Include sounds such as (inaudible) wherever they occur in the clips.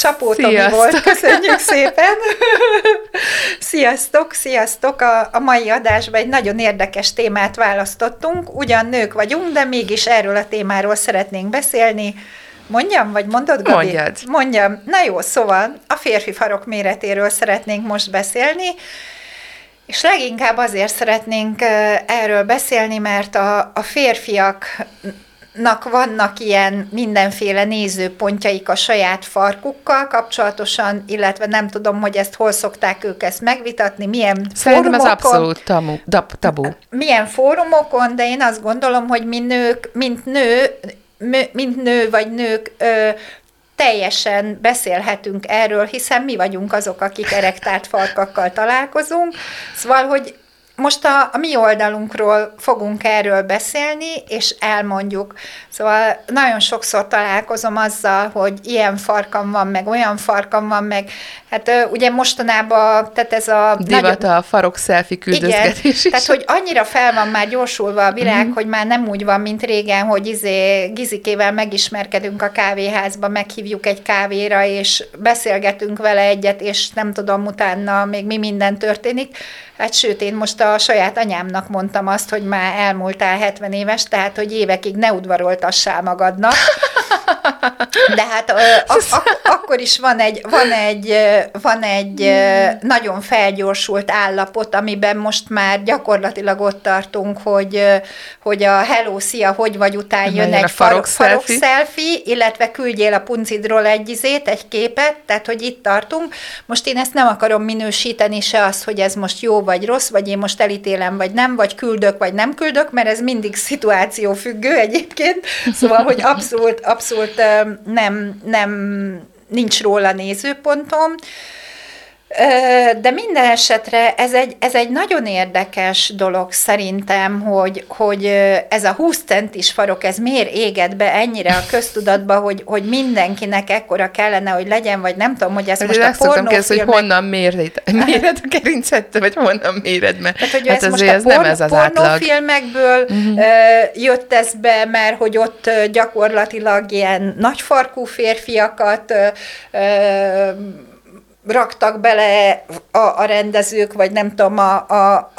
Csapó Tomi volt, köszönjük szépen! (laughs) Sziasztok, sziasztok! A, a mai adásban egy nagyon érdekes témát választottunk. Ugyan nők vagyunk, de mégis erről a témáról szeretnénk beszélni. Mondjam, vagy mondod, Gabi? Mondjad. Mondjam. Na jó, szóval a férfi farok méretéről szeretnénk most beszélni. És leginkább azért szeretnénk erről beszélni, mert a, a férfiaknak vannak ilyen mindenféle nézőpontjaik a saját farkukkal kapcsolatosan, illetve nem tudom, hogy ezt hol szokták ők ezt megvitatni, milyen Szerintem ez fórumokon, abszolút tabu. Tabu. milyen fórumokon, de én azt gondolom, hogy mi nők, mint nő, mint nő vagy nők ö, teljesen beszélhetünk erről, hiszen mi vagyunk azok, akik erektált farkakkal találkozunk. Szóval, hogy most a, a mi oldalunkról fogunk erről beszélni, és elmondjuk. Szóval nagyon sokszor találkozom azzal, hogy ilyen farkam van, meg olyan farkam van, meg hát ugye mostanában, tehát ez a... Divat a farok selfie küldözgetés igen, is. tehát hogy annyira fel van már gyorsulva a világ, mm. hogy már nem úgy van, mint régen, hogy izé Gizikével megismerkedünk a kávéházba, meghívjuk egy kávéra, és beszélgetünk vele egyet, és nem tudom, utána még mi minden történik. Hát sőt, én most a saját anyámnak mondtam azt, hogy már elmúltál 70 éves, tehát, hogy évekig ne udvaroltassál magadnak. De hát ak- ak- akkor is van egy, van egy, van egy nagyon felgyorsult állapot, amiben most már gyakorlatilag ott tartunk, hogy, hogy a hello, szia, hogy vagy után jön egy farok farok, selfie. illetve küldjél a puncidról egy izét, egy képet, tehát hogy itt tartunk. Most én ezt nem akarom minősíteni se azt, hogy ez most jó vagy rossz, vagy én most elítélem, vagy nem, vagy küldök, vagy nem küldök, mert ez mindig szituáció függő egyébként. Szóval, hogy abszolút, abszolút nem, nem nincs róla nézőpontom. De minden esetre ez egy, ez egy nagyon érdekes dolog szerintem, hogy, hogy ez a 20 centis farok, ez miért éget be ennyire a köztudatba, hogy, hogy mindenkinek ekkora kellene, hogy legyen, vagy nem tudom, hogy ez Most a szoktam kérdezni, hogy pornófilmek... honnan méred, (laughs) méred a gerincet, vagy honnan méred, mert Tehát, hogy hát ez most a ez nem porn- ez az pornófilmekből uh-huh. jött ez be, mert hogy ott gyakorlatilag ilyen nagyfarkú férfiakat raktak bele a, a rendezők, vagy nem tudom, a, a,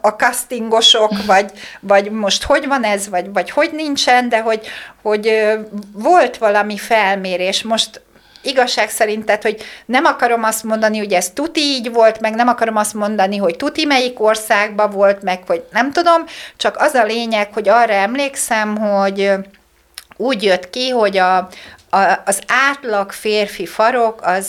a, castingosok, vagy, vagy most hogy van ez, vagy, vagy hogy nincsen, de hogy, hogy volt valami felmérés. Most igazság szerint, tehát, hogy nem akarom azt mondani, hogy ez tuti így volt, meg nem akarom azt mondani, hogy tuti melyik országban volt, meg hogy nem tudom, csak az a lényeg, hogy arra emlékszem, hogy úgy jött ki, hogy a, a, az átlag férfi farok az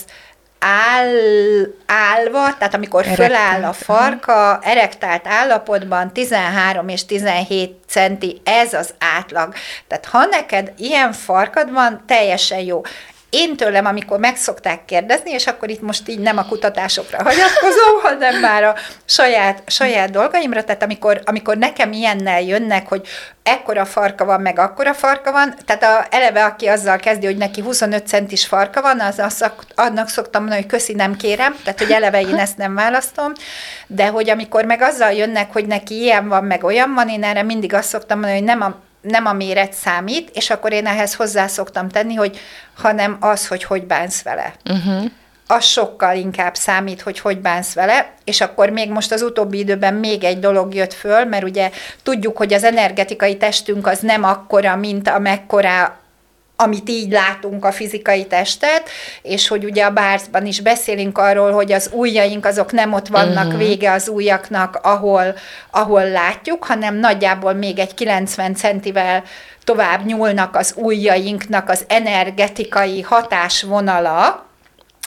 áll, állva, tehát amikor Erektált, föláll a farka, erektált állapotban 13 és 17 centi, ez az átlag. Tehát ha neked ilyen farkad van, teljesen jó. Én tőlem, amikor meg szokták kérdezni, és akkor itt most így nem a kutatásokra hagyatkozom, (laughs) hanem már a saját, saját dolgaimra, tehát amikor, amikor nekem ilyennel jönnek, hogy ekkora farka van, meg akkora farka van, tehát a, eleve aki azzal kezdi, hogy neki 25 centis farka van, az, az annak szoktam mondani, hogy köszi, nem kérem, tehát hogy eleve én ezt nem választom, de hogy amikor meg azzal jönnek, hogy neki ilyen van, meg olyan van, én erre mindig azt szoktam mondani, hogy nem a nem a méret számít, és akkor én ehhez hozzá szoktam tenni, hogy hanem az, hogy hogy bánsz vele. Uh-huh. Az sokkal inkább számít, hogy hogy bánsz vele, és akkor még most az utóbbi időben még egy dolog jött föl, mert ugye tudjuk, hogy az energetikai testünk az nem akkora, mint amekkora amit így látunk a fizikai testet, és hogy ugye a bárcban is beszélünk arról, hogy az ujjaink azok nem ott vannak uh-huh. vége az ujjaknak, ahol, ahol látjuk, hanem nagyjából még egy 90 centivel tovább nyúlnak az ujjainknak az energetikai hatásvonala,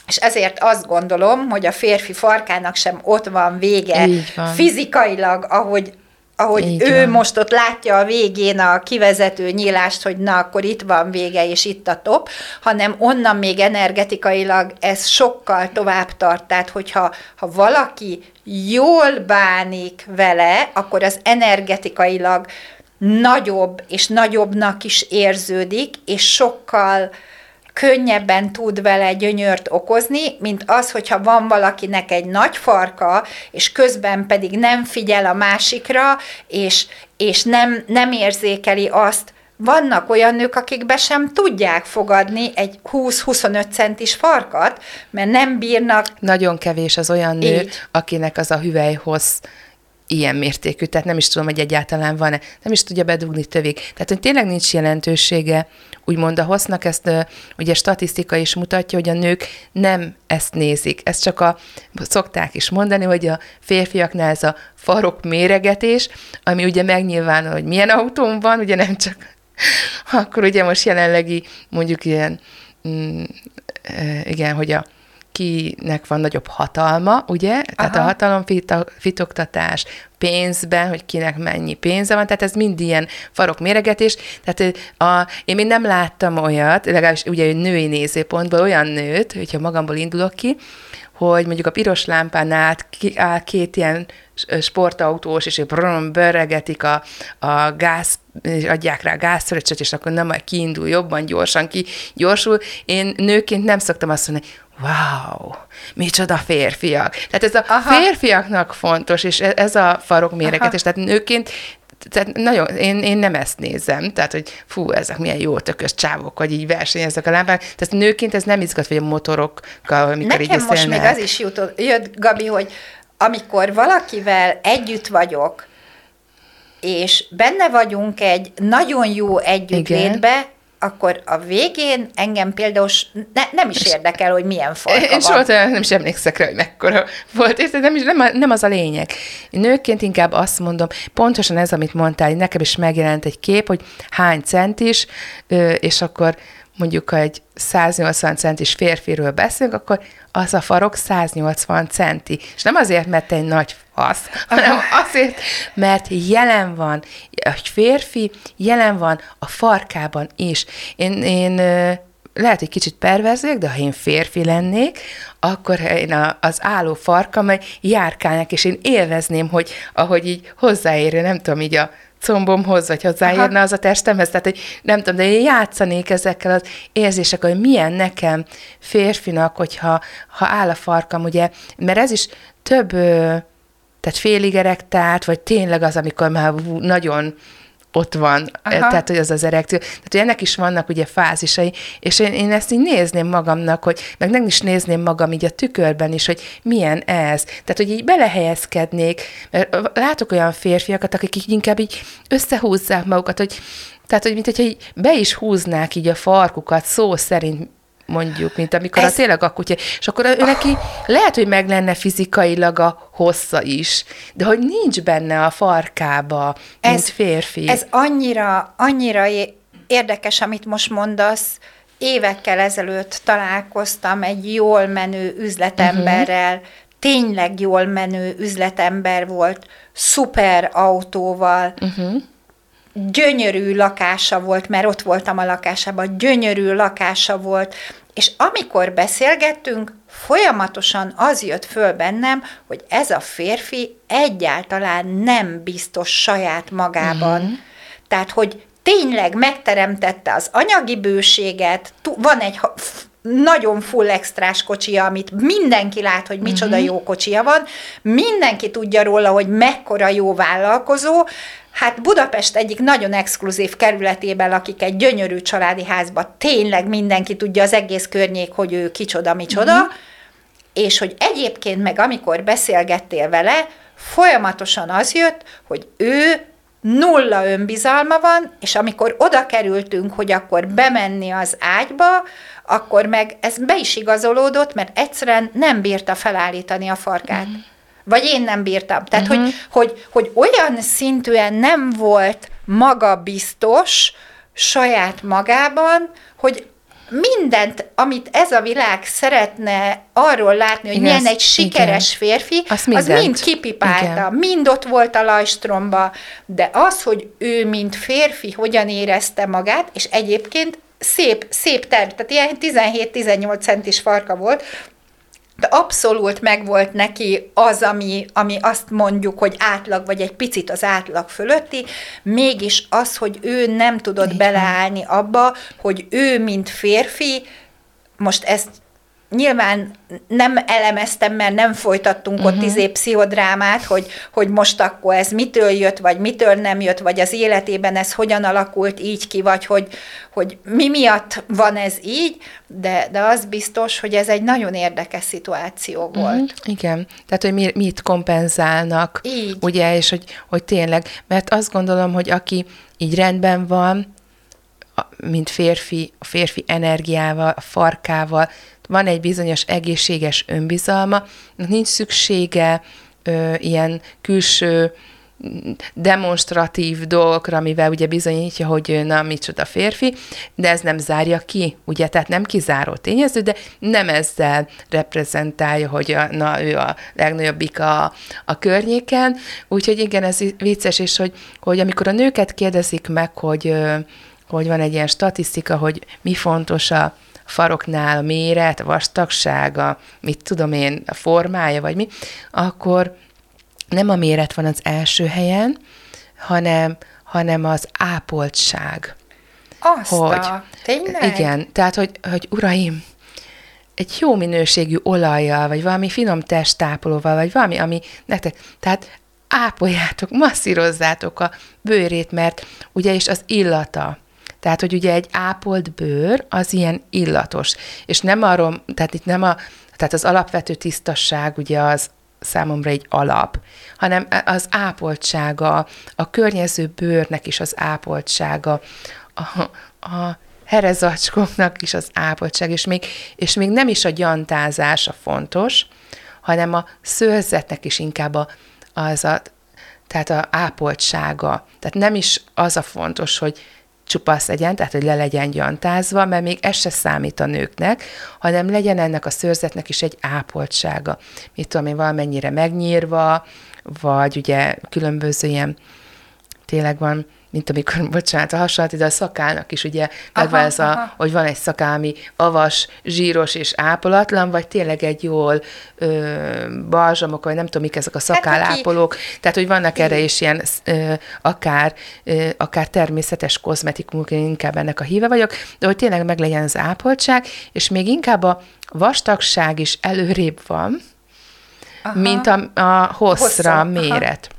és ezért azt gondolom, hogy a férfi farkának sem ott van vége van. fizikailag, ahogy ahogy Így ő van. most ott látja a végén a kivezető nyílást, hogy na, akkor itt van vége, és itt a top, hanem onnan még energetikailag ez sokkal tovább tart. Tehát, hogyha ha valaki jól bánik vele, akkor az energetikailag nagyobb és nagyobbnak is érződik, és sokkal könnyebben tud vele gyönyört okozni, mint az, hogyha van valakinek egy nagy farka, és közben pedig nem figyel a másikra, és, és nem, nem érzékeli azt, vannak olyan nők, akik be sem tudják fogadni egy 20-25 centis farkat, mert nem bírnak Nagyon kevés az olyan nő, Így. akinek az a hüvelyhossz ilyen mértékű, tehát nem is tudom, hogy egyáltalán van-e, nem is tudja bedugni tövig. Tehát, hogy tényleg nincs jelentősége, úgymond a hossznak ezt ugye statisztika is mutatja, hogy a nők nem ezt nézik. Ezt csak a, szokták is mondani, hogy a férfiaknál ez a farok méregetés, ami ugye megnyilvánul, hogy milyen autón van, ugye nem csak (laughs) akkor ugye most jelenlegi mondjuk ilyen, mm, igen, hogy a kinek van nagyobb hatalma, ugye? Tehát Aha. a hatalom fitoktatás pénzben, hogy kinek mennyi pénze van, tehát ez mind ilyen farok méregetés. Tehát a, én még nem láttam olyat, legalábbis ugye női nézőpontból olyan nőt, hogyha magamból indulok ki, hogy mondjuk a piros lámpán át ki, áll két ilyen sportautós, és brum, börregetik a, a gáz, és adják rá gázfröccsöt, és akkor nem majd kiindul jobban, gyorsan ki, gyorsul. Én nőként nem szoktam azt mondani, wow, micsoda férfiak. Tehát ez a Aha. Férfiaknak fontos, és e- ez a farok méregetés. Tehát nőként tehát nagyon, én, én nem ezt nézem, tehát, hogy fú, ezek milyen jó tökös csávok, hogy így versenyeznek a lámpán. Tehát nőként ez nem izgat, vagy a motorokkal, amikor így Nekem most még összejönnek. az is jutott, jött, Gabi, hogy amikor valakivel együtt vagyok, és benne vagyunk egy nagyon jó együttlétbe, akkor a végén engem például ne, nem is érdekel, hogy milyen farka Én van. soha nem is emlékszek rá, hogy mekkora volt. Érted? Nem, is, nem, nem az a lényeg. Én nőként inkább azt mondom, pontosan ez, amit mondtál, nekem is megjelent egy kép, hogy hány centis, és akkor mondjuk, egy 180 centis férfiről beszélünk, akkor az a farok 180 centi. És nem azért, mert egy nagy fasz, hanem (laughs) azért, mert jelen van. Egy férfi jelen van a farkában is. Én, én lehet, hogy kicsit perverzők, de ha én férfi lennék, akkor én a, az álló farkammal járkálnak, és én élvezném, hogy ahogy így hozzáérő, nem tudom, így a combomhoz, vagy hozzáérne az a testemhez, tehát hogy nem tudom, de én játszanék ezekkel az érzésekkel, hogy milyen nekem férfinak, hogyha ha áll a farkam, ugye, mert ez is több, tehát félig erektált, vagy tényleg az, amikor már nagyon ott van, Aha. Aha. tehát hogy az az erekció. Tehát, hogy ennek is vannak ugye fázisai, és én, én ezt így nézném magamnak, hogy meg nem is nézném magam így a tükörben is, hogy milyen ez. Tehát, hogy így belehelyezkednék, mert látok olyan férfiakat, akik így inkább így összehúzzák magukat, hogy tehát, hogy mint hogyha így be is húznák így a farkukat szó szerint mondjuk, mint amikor Ez- a tényleg a kutya, és akkor ő neki lehet, hogy meg lenne fizikailag a hossza is, de hogy nincs benne a farkába, mint Ez- férfi. Ez annyira, annyira érdekes, amit most mondasz. Évekkel ezelőtt találkoztam egy jól menő üzletemberrel, uh-huh. tényleg jól menő üzletember volt, szuper autóval, uh-huh. Gyönyörű lakása volt, mert ott voltam a lakásában, gyönyörű lakása volt, és amikor beszélgettünk, folyamatosan az jött föl bennem, hogy ez a férfi egyáltalán nem biztos saját magában. Mm. Tehát, hogy tényleg megteremtette az anyagi bőséget, van egy nagyon full extrás kocsia, amit mindenki lát, hogy micsoda Mhm. jó kocsia van, mindenki tudja róla, hogy mekkora jó vállalkozó, Hát Budapest egyik nagyon exkluzív kerületében lakik egy gyönyörű családi házba, tényleg mindenki tudja az egész környék, hogy ő kicsoda, micsoda, Mhm. és hogy egyébként meg amikor beszélgettél vele, folyamatosan az jött, hogy ő nulla önbizalma van, és amikor oda kerültünk, hogy akkor bemenni az ágyba, akkor meg ez be is igazolódott, mert egyszerűen nem bírta felállítani a farkát. Vagy én nem bírtam. Tehát, hogy, hogy, hogy olyan szintűen nem volt magabiztos saját magában, hogy mindent, amit ez a világ szeretne arról látni, hogy Igen, milyen egy sikeres igen. férfi, Azt az mind kipipálta, Igen. mind ott volt a lajstromba, de az, hogy ő, mint férfi, hogyan érezte magát, és egyébként szép, szép terv, tehát ilyen 17-18 centis farka volt, de abszolút megvolt neki az, ami, ami azt mondjuk, hogy átlag, vagy egy picit az átlag fölötti, mégis az, hogy ő nem tudott van. beleállni abba, hogy ő, mint férfi, most ezt nyilván nem elemeztem, mert nem folytattunk uh-huh. ott izé pszichodrámát, hogy, hogy most akkor ez mitől jött, vagy mitől nem jött, vagy az életében ez hogyan alakult így ki, vagy hogy, hogy mi miatt van ez így, de, de az biztos, hogy ez egy nagyon érdekes szituáció volt. Mhm, Igen, tehát hogy mi, mit kompenzálnak, Így. ugye, és hogy, hogy tényleg, mert azt gondolom, hogy aki így rendben van, mint férfi, a férfi energiával, a farkával, van egy bizonyos egészséges önbizalma, nincs szüksége ö, ilyen külső mm, demonstratív dolgokra, amivel ugye bizonyítja, hogy na, micsoda férfi, de ez nem zárja ki, ugye, tehát nem kizáró tényező, de nem ezzel reprezentálja, hogy a, na, ő a legnagyobbik a, a környéken, úgyhogy igen, ez vicces, és hogy, hogy amikor a nőket kérdezik meg, hogy, hogy van egy ilyen statisztika, hogy mi fontos a faroknál, a méret, a vastagsága, mit tudom én, a formája, vagy mi, akkor nem a méret van az első helyen, hanem, hanem az ápoltság. Azt Hogy, tényleg? Igen, tehát, hogy, hogy uraim, egy jó minőségű olajjal, vagy valami finom testápolóval, vagy valami, ami nektek, tehát ápoljátok, masszírozzátok a bőrét, mert ugye is az illata, tehát, hogy ugye egy ápolt bőr, az ilyen illatos. És nem arról, tehát itt nem a, tehát az alapvető tisztasság ugye az számomra egy alap, hanem az ápoltsága, a környező bőrnek is az ápoltsága, a, a herezacskóknak is az ápoltság, és még, és még nem is a gyantázás a fontos, hanem a szőrzetnek is inkább a, az a, tehát a ápoltsága. Tehát nem is az a fontos, hogy csupasz legyen, tehát hogy le legyen gyantázva, mert még ez se számít a nőknek, hanem legyen ennek a szőrzetnek is egy ápoltsága. Mit tudom én, valamennyire megnyírva, vagy ugye különböző ilyen, tényleg van, mint amikor, (laughs) bocsánat, a hasonlat, de a szakálnak is ugye megvan ez a, aha. hogy van egy szakál, ami avas, zsíros és ápolatlan, vagy tényleg egy jól ö, balzsamok, vagy nem tudom, mik ezek a szakállápolók. Tehát, hogy vannak erre is ilyen ö, akár, ö, akár természetes kozmetikumok, én inkább ennek a híve vagyok, de hogy tényleg meg legyen az ápoltság, és még inkább a vastagság is előrébb van, Aha. mint a, a hosszra aha. méret. Aha.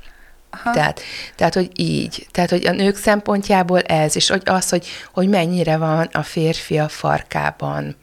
Tehát, tehát, hogy így. Tehát, hogy a nők szempontjából ez, és hogy az, hogy, hogy mennyire van a férfi a farkában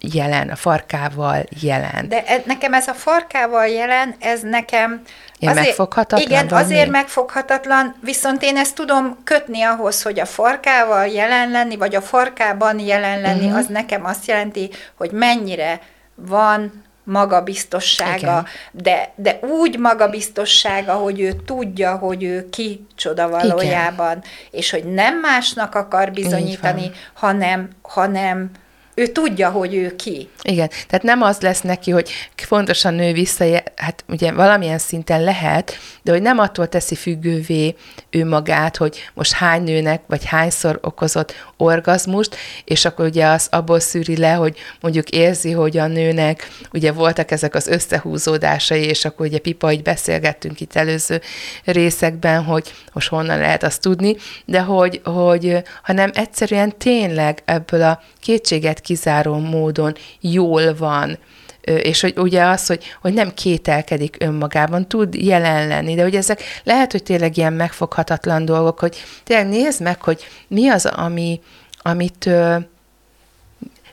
jelen, a farkával jelen. De e- nekem ez a farkával jelen, ez nekem... Ilyen megfoghatatlan, Igen, vagy azért mi? megfoghatatlan, viszont én ezt tudom kötni ahhoz, hogy a farkával jelen lenni, vagy a farkában jelen lenni, Mhm. uh-huh. az nekem azt jelenti, hogy mennyire van magabiztossága, Igen. de, de úgy magabiztossága, hogy ő tudja, hogy ő ki csoda valójában, Igen. és hogy nem másnak akar bizonyítani, hanem, hanem ő tudja, hogy ő ki. Igen, tehát nem az lesz neki, hogy fontos a nő vissza, hát ugye valamilyen szinten lehet, de hogy nem attól teszi függővé ő magát, hogy most hány nőnek, vagy hányszor okozott orgazmust, és akkor ugye az abból szűri le, hogy mondjuk érzi, hogy a nőnek ugye voltak ezek az összehúzódásai, és akkor ugye Pipa, így beszélgettünk itt előző részekben, hogy most honnan lehet azt tudni, de hogy, hogy hanem egyszerűen tényleg ebből a kétséget kizáró módon jól van, és hogy ugye az, hogy, hogy nem kételkedik önmagában, tud jelen lenni, de hogy ezek lehet, hogy tényleg ilyen megfoghatatlan dolgok, hogy tényleg nézd meg, hogy mi az, ami, amit ö,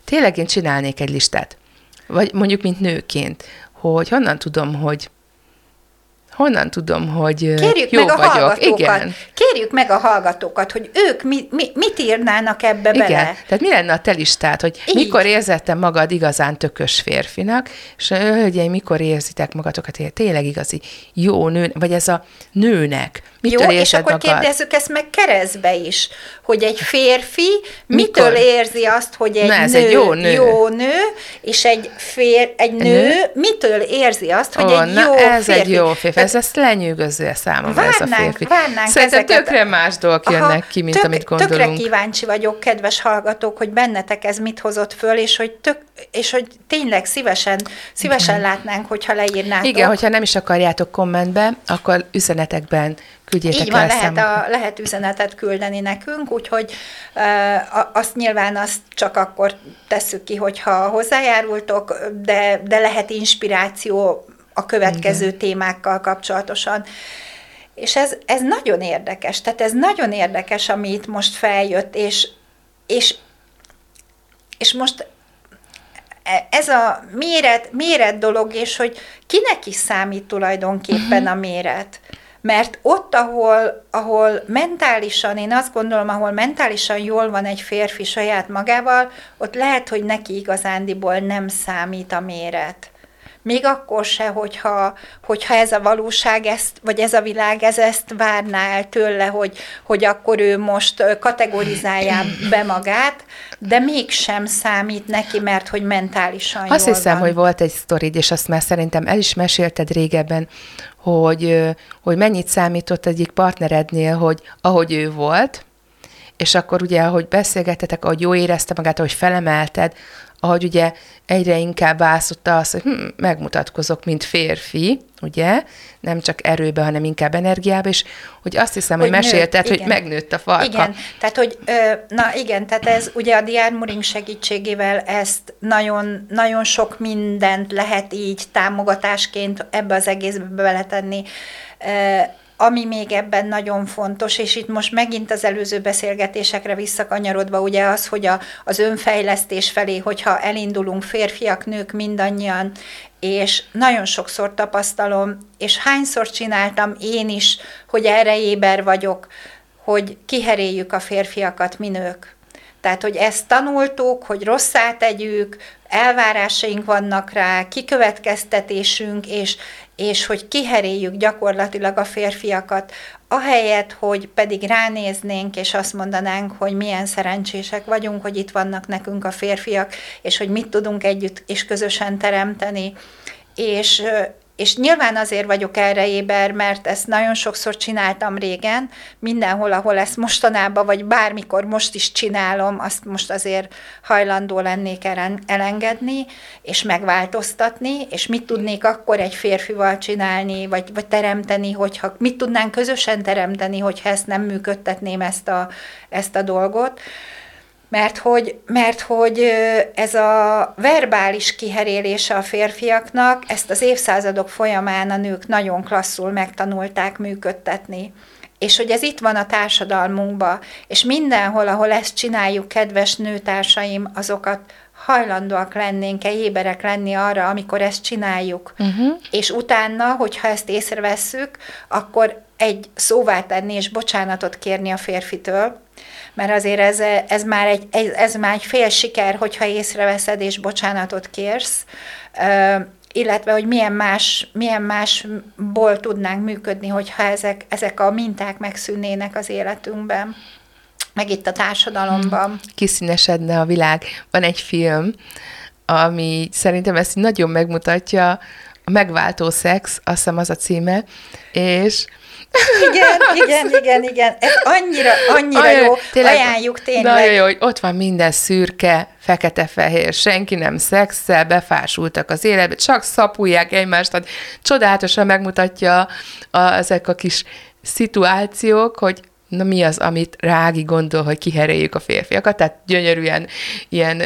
tényleg én csinálnék egy listát, vagy mondjuk mint nőként, hogy honnan tudom, hogy honnan tudom, hogy Kérjük jó meg a vagyok. hallgatókat. Igen. Kérjük meg a hallgatókat, hogy ők mi, mi, mit írnának ebbe Igen, bele. tehát mi lenne a te listát, hogy Így. mikor érzettem magad igazán tökös férfinak, és hölgyeim, mikor érzitek magatokat tényleg igazi jó nő, vagy ez a nőnek, mitől Jó, és akkor magad? kérdezzük ezt meg keresztbe is, hogy egy férfi Mikor? mitől érzi azt, hogy egy, Na, ez nő, egy jó nő. jó nő, és egy, fér, egy nő, nő? mitől érzi azt, hogy Ó, egy na, jó ez férfi. egy jó férfi, Tehát ez ezt lenyűgöző számomra ez a Várnánk- férfi. várnánk Szerintem ezeket. tökre más dolgok jönnek ki, mint tök, amit Tökre gondolunk. kíváncsi vagyok, kedves hallgatók, hogy bennetek ez mit hozott föl, és hogy, tök, és hogy tényleg szívesen, szívesen látnánk, hogyha leírnátok. Igen, hogyha nem is akarjátok kommentbe, akkor üzenetekben küldjétek Így van, el lehet, a, lehet üzenetet küldeni nekünk, úgyhogy uh, azt nyilván azt csak akkor tesszük ki, hogyha hozzájárultok, de, de lehet inspiráció a következő Igen. témákkal kapcsolatosan. És ez, ez nagyon érdekes, tehát ez nagyon érdekes, ami itt most feljött, és, és, és most ez a méret, méret dolog, és hogy kinek is számít tulajdonképpen uh-huh. a méret. Mert ott, ahol, ahol mentálisan, én azt gondolom, ahol mentálisan jól van egy férfi saját magával, ott lehet, hogy neki igazándiból nem számít a méret. Még akkor se, hogyha, hogyha ez a valóság, ezt, vagy ez a világ, ez ezt várná el tőle, hogy, hogy akkor ő most kategorizálja be magát, de mégsem számít neki, mert hogy mentálisan Azt jól hiszem, van. hogy volt egy sztorid, és azt már szerintem el is mesélted régebben, hogy, hogy mennyit számított egyik partnerednél, hogy ahogy ő volt, és akkor ugye, ahogy beszélgettetek, ahogy jó érezte magát, ahogy felemelted, ahogy ugye egyre inkább ászotta azt, hogy hm, megmutatkozok, mint férfi, ugye, nem csak erőbe, hanem inkább energiába, és hogy azt hiszem, hogy, Hogy nőtt, mesélted, hogy megnőtt a farka. Igen, tehát hogy, na igen, tehát ez ugye a DR Muring segítségével ezt nagyon, nagyon sok mindent lehet így támogatásként ebbe az egészbe beletenni. Ami még ebben nagyon fontos, és itt most megint az előző beszélgetésekre visszakanyarodva, ugye az, hogy a, az önfejlesztés felé, hogyha elindulunk férfiak, nők mindannyian, és nagyon sokszor tapasztalom, és hányszor csináltam én is, hogy erre éber vagyok, hogy kiheréljük a férfiakat, mi nők. Tehát, hogy ezt tanultuk, hogy rosszá tegyük, elvárásaink vannak rá, kikövetkeztetésünk, és, és hogy kiheréljük gyakorlatilag a férfiakat, ahelyett, hogy pedig ránéznénk, és azt mondanánk, hogy milyen szerencsések vagyunk, hogy itt vannak nekünk a férfiak, és hogy mit tudunk együtt és közösen teremteni. És, és nyilván azért vagyok erre éber, mert ezt nagyon sokszor csináltam régen, mindenhol, ahol ezt mostanában, vagy bármikor most is csinálom, azt most azért hajlandó lennék elen- elengedni, és megváltoztatni, és mit tudnék akkor egy férfival csinálni, vagy, vagy teremteni, hogyha mit tudnánk közösen teremteni, hogyha ezt nem működtetném ezt a, ezt a dolgot mert hogy, mert hogy ez a verbális kiherélése a férfiaknak, ezt az évszázadok folyamán a nők nagyon klasszul megtanulták működtetni. És hogy ez itt van a társadalmunkban, és mindenhol, ahol ezt csináljuk, kedves nőtársaim, azokat hajlandóak lennénk-e éberek lenni arra, amikor ezt csináljuk. Uh-huh. És utána, hogyha ezt észrevesszük, akkor egy szóvá tenni és bocsánatot kérni a férfitől, mert azért ez, ez, már egy, ez, már egy fél siker, hogyha észreveszed és bocsánatot kérsz, illetve hogy milyen, más, milyen másból tudnánk működni, hogyha ezek, ezek a minták megszűnnének az életünkben, meg itt a társadalomban. Hmm. Kiszínesedne a világ. Van egy film, ami szerintem ezt nagyon megmutatja, a megváltó szex, azt hiszem az a címe, és igen, igen, igen, igen. Ez annyira, annyira Ajaj, jó. tényleg, Ajánljuk tényleg. Nagyon jó, hogy ott van minden szürke, fekete-fehér, senki nem szexel, befásultak az életbe, csak szapulják egymást, tehát csodálatosan megmutatja a, ezek a kis szituációk, hogy na mi az, amit Rági gondol, hogy kihereljük a férfiakat, tehát gyönyörűen ilyen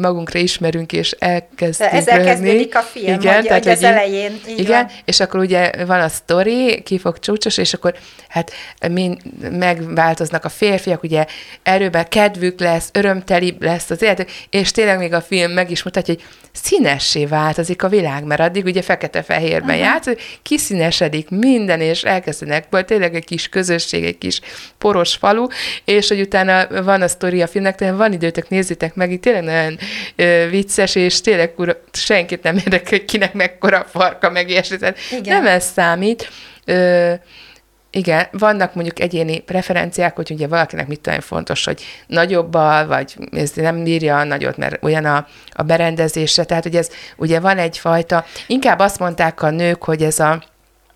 magunkra ismerünk, és elkezdünk ezzel röhögni. kezdődik a film, igen, hogy, tehát, hogy az így- elején, így igen, van. és akkor ugye van a sztori, ki fog csúcsos, és akkor hát mind megváltoznak a férfiak, ugye erőben kedvük lesz, örömteli lesz az életük, és tényleg még a film meg is mutatja, hogy színessé változik a világ, mert addig ugye fekete-fehérben játszik, kiszínesedik minden, és elkezdenek, tényleg egy kis közösség, egy kis poros falu, és hogy utána van a sztori a filmnek, tehát van időtök, nézzétek meg, itt tényleg nagyon ö, vicces, és tényleg ura, senkit nem érdekel, hogy kinek mekkora a farka, meg ilyesmi. Nem ez számít. Ö, igen, vannak mondjuk egyéni preferenciák, hogy ugye valakinek mit én, fontos, hogy nagyobbal, vagy ez nem bírja a nagyot, mert olyan a, a berendezése. Tehát, hogy ez ugye van egyfajta, inkább azt mondták a nők, hogy ez a,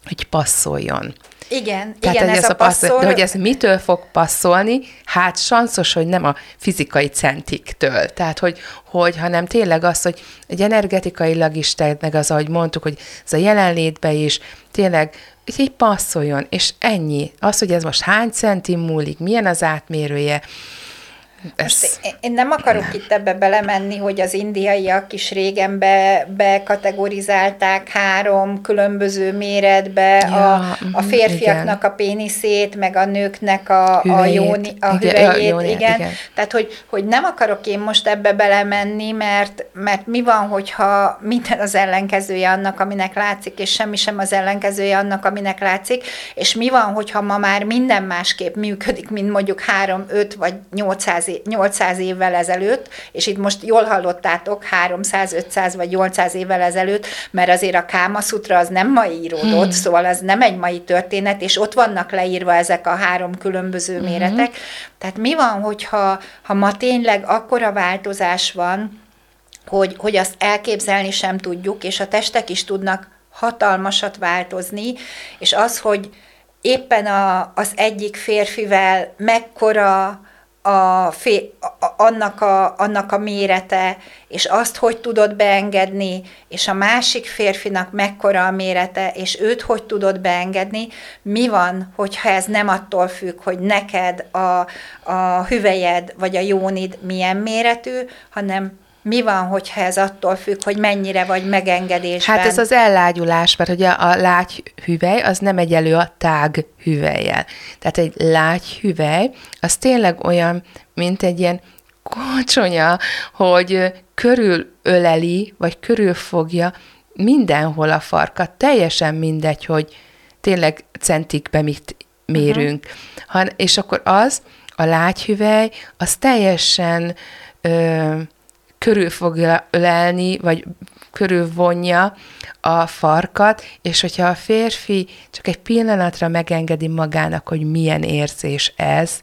hogy passzoljon. Igen, Tehát, igen, hogy ez, a passzol, passzol, de hogy ez mitől fog passzolni, hát sanszos, hogy nem a fizikai centiktől. Tehát, hogy, hogy hanem tényleg az, hogy egy energetikailag is, meg az, ahogy mondtuk, hogy ez a jelenlétbe is, tényleg hogy így passzoljon, és ennyi. Az, hogy ez most hány centi múlik, milyen az átmérője, ez, Most én- nem akarok itt ebbe belemenni, hogy az indiaiak is régen be, bekategorizálták három különböző méretbe Ja, a, a mhm, férfiaknak a péniszét, meg a nőknek a, a, Hüvelyét. jóni, a Igen, a igen. igen. Tehát, hogy, hogy nem akarok én most ebbe belemenni, mert, mert mi van, hogyha minden az ellenkezője annak, aminek látszik, és semmi sem az ellenkezője annak, aminek látszik, és mi van, hogyha ma már minden másképp működik, mint mondjuk 3, 5 vagy 800, é- 800 évvel ezelőtt, és itt most jól hallottátok, 300, 500 vagy 800 évvel ezelőtt, mert azért a Kámaszutra az nem ma íródott, hmm. szóval az nem egy mai történet, és ott vannak leírva ezek a három különböző méretek. Tehát mi van, hogyha ha ma tényleg akkora változás van, hogy, hogy azt elképzelni sem tudjuk, és a testek is tudnak hatalmasat változni, és az, hogy éppen a, az egyik férfivel mekkora a fé, a, annak, a, annak a mérete, és azt, hogy tudod beengedni, és a másik férfinak mekkora a mérete, és őt hogy tudod beengedni, mi van, hogyha ez nem attól függ, hogy neked a, a hüvelyed vagy a jónid milyen méretű, hanem mi van, hogyha ez attól függ, hogy mennyire vagy megengedésben? Hát ez az ellágyulás, mert ugye a lágy hüvely az nem egyelő a tág hüvelyel. Tehát egy lágy hüvely az tényleg olyan, mint egy ilyen kocsonya, hogy ö, körülöleli, vagy körülfogja mindenhol a farkat. Teljesen mindegy, hogy tényleg centikbe mit mérünk. Uh-huh. Han, és akkor az, a lágyhüvely, az teljesen ö, körül fogja ölelni, vagy körülvonja a farkat, és hogyha a férfi csak egy pillanatra megengedi magának, hogy milyen érzés ez,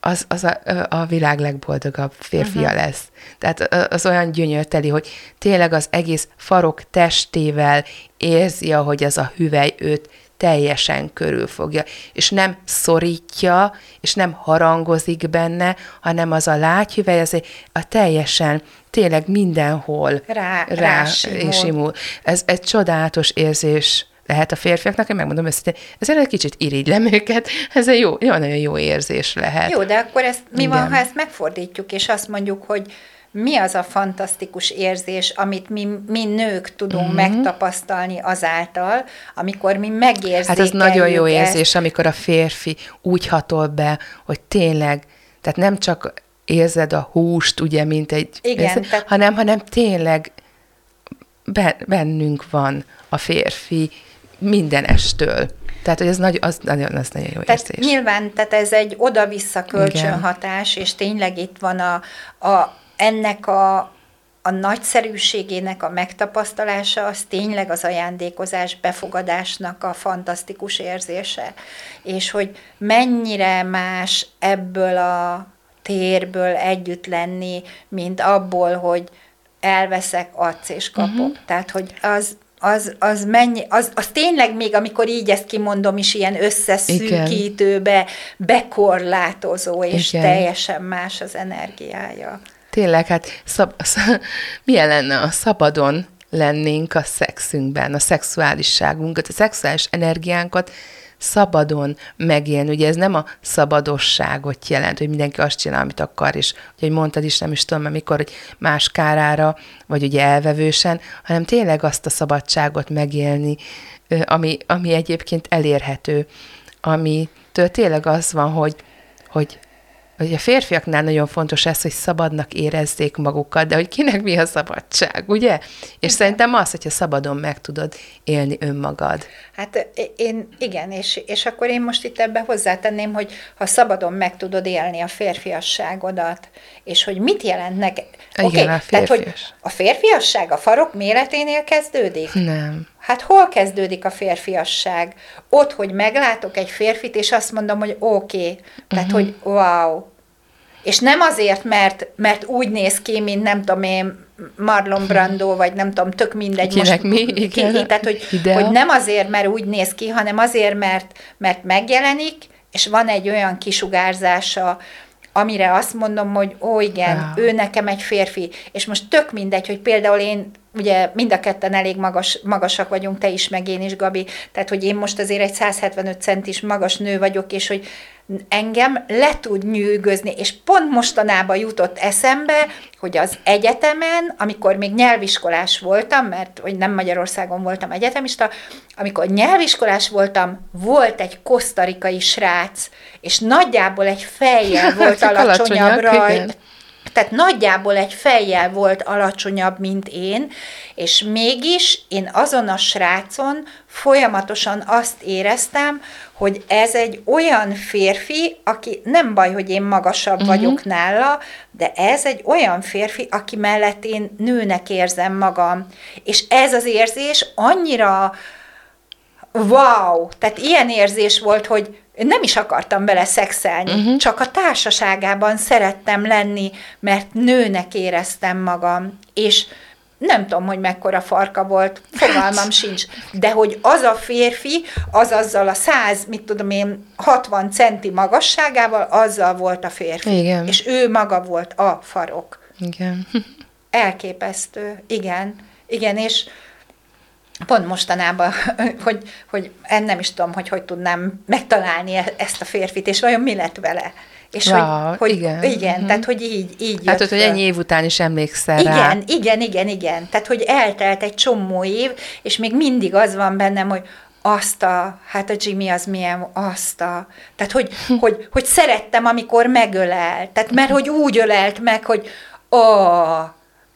az, az a, a világ legboldogabb férfia uh-huh. lesz. Tehát az olyan gyönyörteli, hogy tényleg az egész farok testével érzi, ahogy ez a hüvely őt teljesen körülfogja, és nem szorítja, és nem harangozik benne, hanem az a lágyhüvely, az a teljesen, tényleg mindenhol Rá- rá rásimul. simul. Ez egy csodálatos érzés lehet a férfiaknak, én megmondom őszintén, ezért egy kicsit irigylem őket, ez egy jó, jó, nagyon jó érzés lehet. Jó, de akkor ezt, mi van, Igen. ha ezt megfordítjuk, és azt mondjuk, hogy mi az a fantasztikus érzés, amit mi, mi nők tudunk Mhm. mm-hmm. megtapasztalni azáltal, amikor mi megérzékeljük Hát ez nagyon jó ezt. érzés, amikor a férfi úgy hatol be, hogy tényleg, tehát nem csak érzed a húst, ugye, mint egy, Igen, érzed, tehát- hanem, hanem tényleg be- bennünk van a férfi mindenestől. Tehát, hogy ez nagy, az nagyon, az nagyon jó Tehát érzés. nyilván, tehát ez egy oda-vissza kölcsönhatás, és tényleg itt van a, a ennek a, a nagyszerűségének a megtapasztalása, az tényleg az ajándékozás, befogadásnak a fantasztikus érzése. És hogy mennyire más ebből a térből együtt lenni, mint abból, hogy elveszek, adsz és kapok. Uh-huh. Tehát, hogy az, az, az, mennyi, az, az tényleg még, amikor így ezt kimondom is, ilyen összeszűkítőbe, bekorlátozó, és Igen. teljesen más az energiája. Tényleg, hát szab, sz, (laughs) milyen lenne, a szabadon lennénk a szexünkben, a szexuálisságunkat, a szexuális energiánkat szabadon megélni. Ugye ez nem a szabadosságot jelent, hogy mindenki azt csinál, amit akar, és hogy mondtad is, nem is tudom, amikor hogy más kárára, vagy ugye elvevősen, hanem tényleg azt a szabadságot megélni, ami, ami egyébként elérhető, ami tényleg az van, hogy, hogy hogy a férfiaknál nagyon fontos ez, hogy szabadnak érezzék magukat, de hogy kinek mi a szabadság, ugye? És igen. szerintem az, hogyha szabadon meg tudod élni önmagad. Hát én, igen, és, és akkor én most itt ebbe hozzátenném, hogy ha szabadon meg tudod élni a férfiasságodat, és hogy mit jelent neked. Igen, okay, a tehát, hogy a férfiasság a farok méreténél kezdődik? Nem. Hát hol kezdődik a férfiasság? Ott, hogy meglátok egy férfit, és azt mondom, hogy oké, okay. tehát, uh-huh. hogy wow, és nem azért, mert, mert úgy néz ki, mint nem tudom én, Marlon Brando, vagy nem tudom, tök mindegy. Kinek most, mi? Igen. Ki, tehát, hogy, hogy nem azért, mert úgy néz ki, hanem azért, mert, mert megjelenik, és van egy olyan kisugárzása, amire azt mondom, hogy ó igen, wow. ő nekem egy férfi, és most tök mindegy, hogy például én ugye mind a ketten elég magas, magasak vagyunk, te is, meg én is, Gabi, tehát hogy én most azért egy 175 centis magas nő vagyok, és hogy engem le tud nyűgözni, és pont mostanában jutott eszembe, hogy az egyetemen, amikor még nyelviskolás voltam, mert hogy nem Magyarországon voltam egyetemista, amikor nyelviskolás voltam, volt egy kosztarikai srác, és nagyjából egy fejjel (laughs) volt alacsonyabb rajt, tehát nagyjából egy fejjel volt alacsonyabb, mint én, és mégis én azon a srácon folyamatosan azt éreztem, hogy ez egy olyan férfi, aki nem baj, hogy én magasabb uh-huh. vagyok nála, de ez egy olyan férfi, aki mellett én nőnek érzem magam. És ez az érzés annyira wow, tehát ilyen érzés volt, hogy nem is akartam vele szexelni, uh-huh. csak a társaságában szerettem lenni, mert nőnek éreztem magam, és nem tudom, hogy mekkora farka volt, fogalmam sincs, de hogy az a férfi, az azzal a 100, mit tudom én, 60 centi magasságával, azzal volt a férfi. Igen. És ő maga volt a farok. Igen. Elképesztő, igen. Igen, és pont mostanában, (laughs) hogy, hogy nem is tudom, hogy hogy tudnám megtalálni e- ezt a férfit, és vajon mi lett vele. És wow, hogy, hogy igen. igen, uh-huh. tehát hogy így, így Hát, hogy ennyi év után is emlékszel igen, rá. Igen, igen, igen, tehát hogy eltelt egy csomó év, és még mindig az van bennem, hogy azt a, hát a Jimmy az milyen, azt a, tehát hogy, (laughs) hogy, hogy szerettem, amikor megölelt, tehát mert hogy úgy ölelt meg, hogy ó,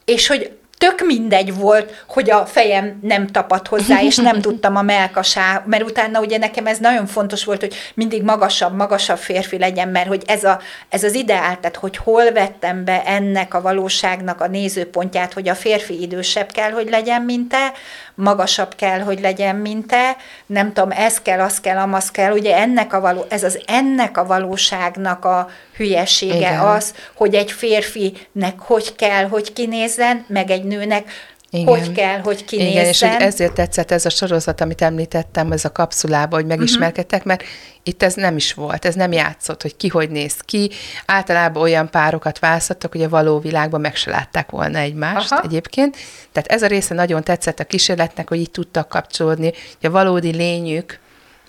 és hogy tök mindegy volt, hogy a fejem nem tapadt hozzá, és nem (laughs) tudtam a melkasá, mert utána ugye nekem ez nagyon fontos volt, hogy mindig magasabb, magasabb férfi legyen, mert hogy ez, a, ez az ideál, tehát hogy hol vettem be ennek a valóságnak a nézőpontját, hogy a férfi idősebb kell, hogy legyen, mint te, magasabb kell, hogy legyen, mint te, nem tudom, ez kell, az kell, amaz kell, ugye ennek a való, ez az ennek a valóságnak a hülyesége Igen. az, hogy egy férfinek hogy kell, hogy kinézzen, meg egy nőnek igen. hogy kell, hogy kinézzen. Igen, és hogy ezért tetszett ez a sorozat, amit említettem, ez a kapszulába, hogy megismerkedtek, mert itt ez nem is volt, ez nem játszott, hogy ki hogy néz ki. Általában olyan párokat választottak, hogy a való világban meg se látták volna egymást Aha. egyébként. Tehát ez a része nagyon tetszett a kísérletnek, hogy így tudtak kapcsolódni, hogy a valódi lényük,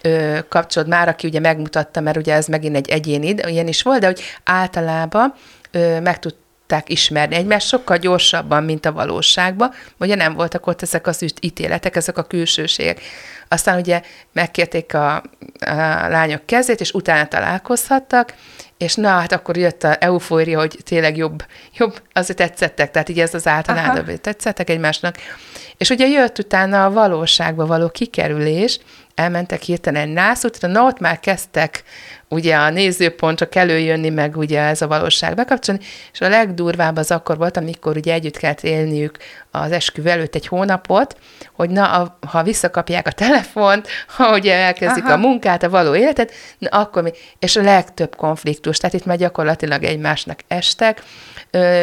ö, kapcsolód már, aki ugye megmutatta, mert ugye ez megint egy egyéni, ilyen is volt, de hogy általában ö, meg tud tudták ismerni egymást sokkal gyorsabban, mint a valóságban, ugye nem voltak ott ezek az ítéletek, ezek a külsőségek. Aztán ugye megkérték a, a lányok kezét, és utána találkozhattak, és na, hát akkor jött a eufória, hogy tényleg jobb, jobb, azért tetszettek, tehát így ez az általában tetszettek egymásnak. És ugye jött utána a valóságba való kikerülés, elmentek hirtelen egy nászútra, na ott már kezdtek ugye a nézőpontok előjönni, meg ugye ez a valóság bekapcsolni, és a legdurvább az akkor volt, amikor ugye együtt kellett élniük az esküvő előtt egy hónapot, hogy na, a, ha visszakapják a telefont, (laughs) ha ugye elkezdik Aha. a munkát, a való életet, na akkor mi, és a legtöbb konfliktus, tehát itt már gyakorlatilag egymásnak estek,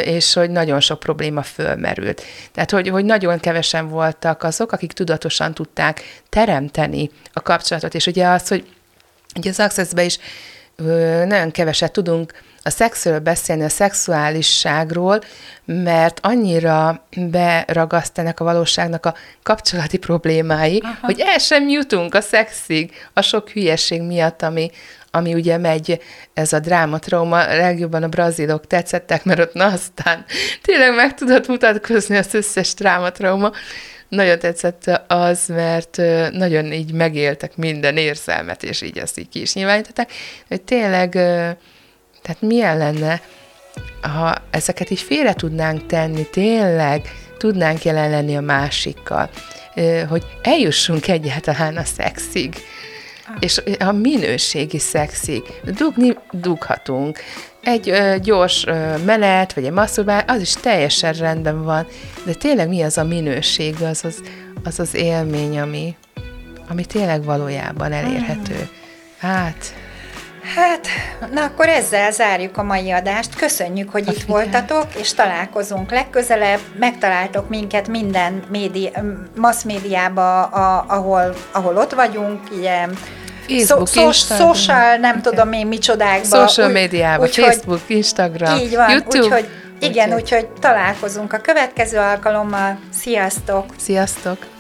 és hogy nagyon sok probléma fölmerült. Tehát, hogy, hogy nagyon kevesen voltak azok, akik tudatosan tudták teremteni a kapcsolatot, és ugye az, hogy ugye az access is ö, nagyon keveset tudunk a szexről beszélni, a szexuálisságról, mert annyira beragasztanak a valóságnak a kapcsolati problémái, Aha. hogy el sem jutunk a szexig, a sok hülyeség miatt, ami, ami ugye megy, ez a drámatrauma, legjobban a brazilok tetszettek, mert ott na aztán tényleg meg tudott mutatkozni az összes drámatrauma. Nagyon tetszett az, mert nagyon így megéltek minden érzelmet, és így azt így ki is nyilvánították, hogy tényleg, tehát milyen lenne, ha ezeket is félre tudnánk tenni, tényleg tudnánk jelen lenni a másikkal, hogy eljussunk egyáltalán a szexig és a minőségi szexig. Dugni dughatunk. Egy ö, gyors ö, menet, vagy egy masszubál, az is teljesen rendben van, de tényleg mi az a minőség, az az, az, az élmény, ami, ami tényleg valójában elérhető. Hát... Hát, na akkor ezzel zárjuk a mai adást. Köszönjük, hogy itt voltatok, és találkozunk legközelebb. Megtaláltok minket minden médi, mass médiába, a, ahol, ahol ott vagyunk, ilyen Facebook, so, Instagram. Social, nem okay. tudom én micsodákban. Social médiában, Facebook, Instagram, így van, YouTube. Úgyhogy, igen, úgyhogy találkozunk a következő alkalommal. Sziasztok! Sziasztok!